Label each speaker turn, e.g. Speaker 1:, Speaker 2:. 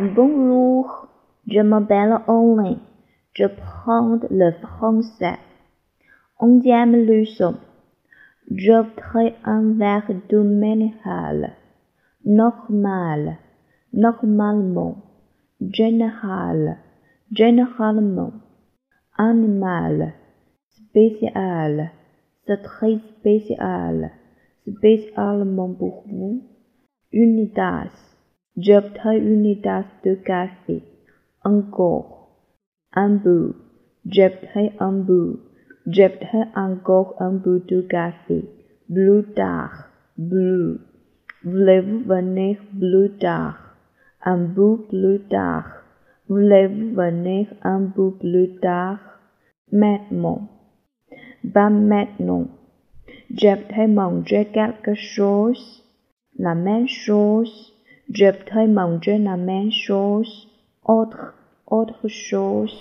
Speaker 1: Bonjour, je m'appelle Olin. Je prends le français. Onzième leçon. J'obtiens un verre de minéral. Normal, normalement. Général, généralement. Animal, spécial, c'est très spécial, spécialement pour vous. Une tasse, j'obtiens une tasse de café. Encore, un peu, j'obtiens un peu, j'obtiens encore un peu de café. Plus tard, bleu. Voulez-vous venir plus tard? Un peu plus tard. Voulez-vous venir un peu plus tard? Maintenant. Pas maintenant. J'aimerais manger quelque chose. La même chose. J'aimerais manger la même chose. Autre, autre chose.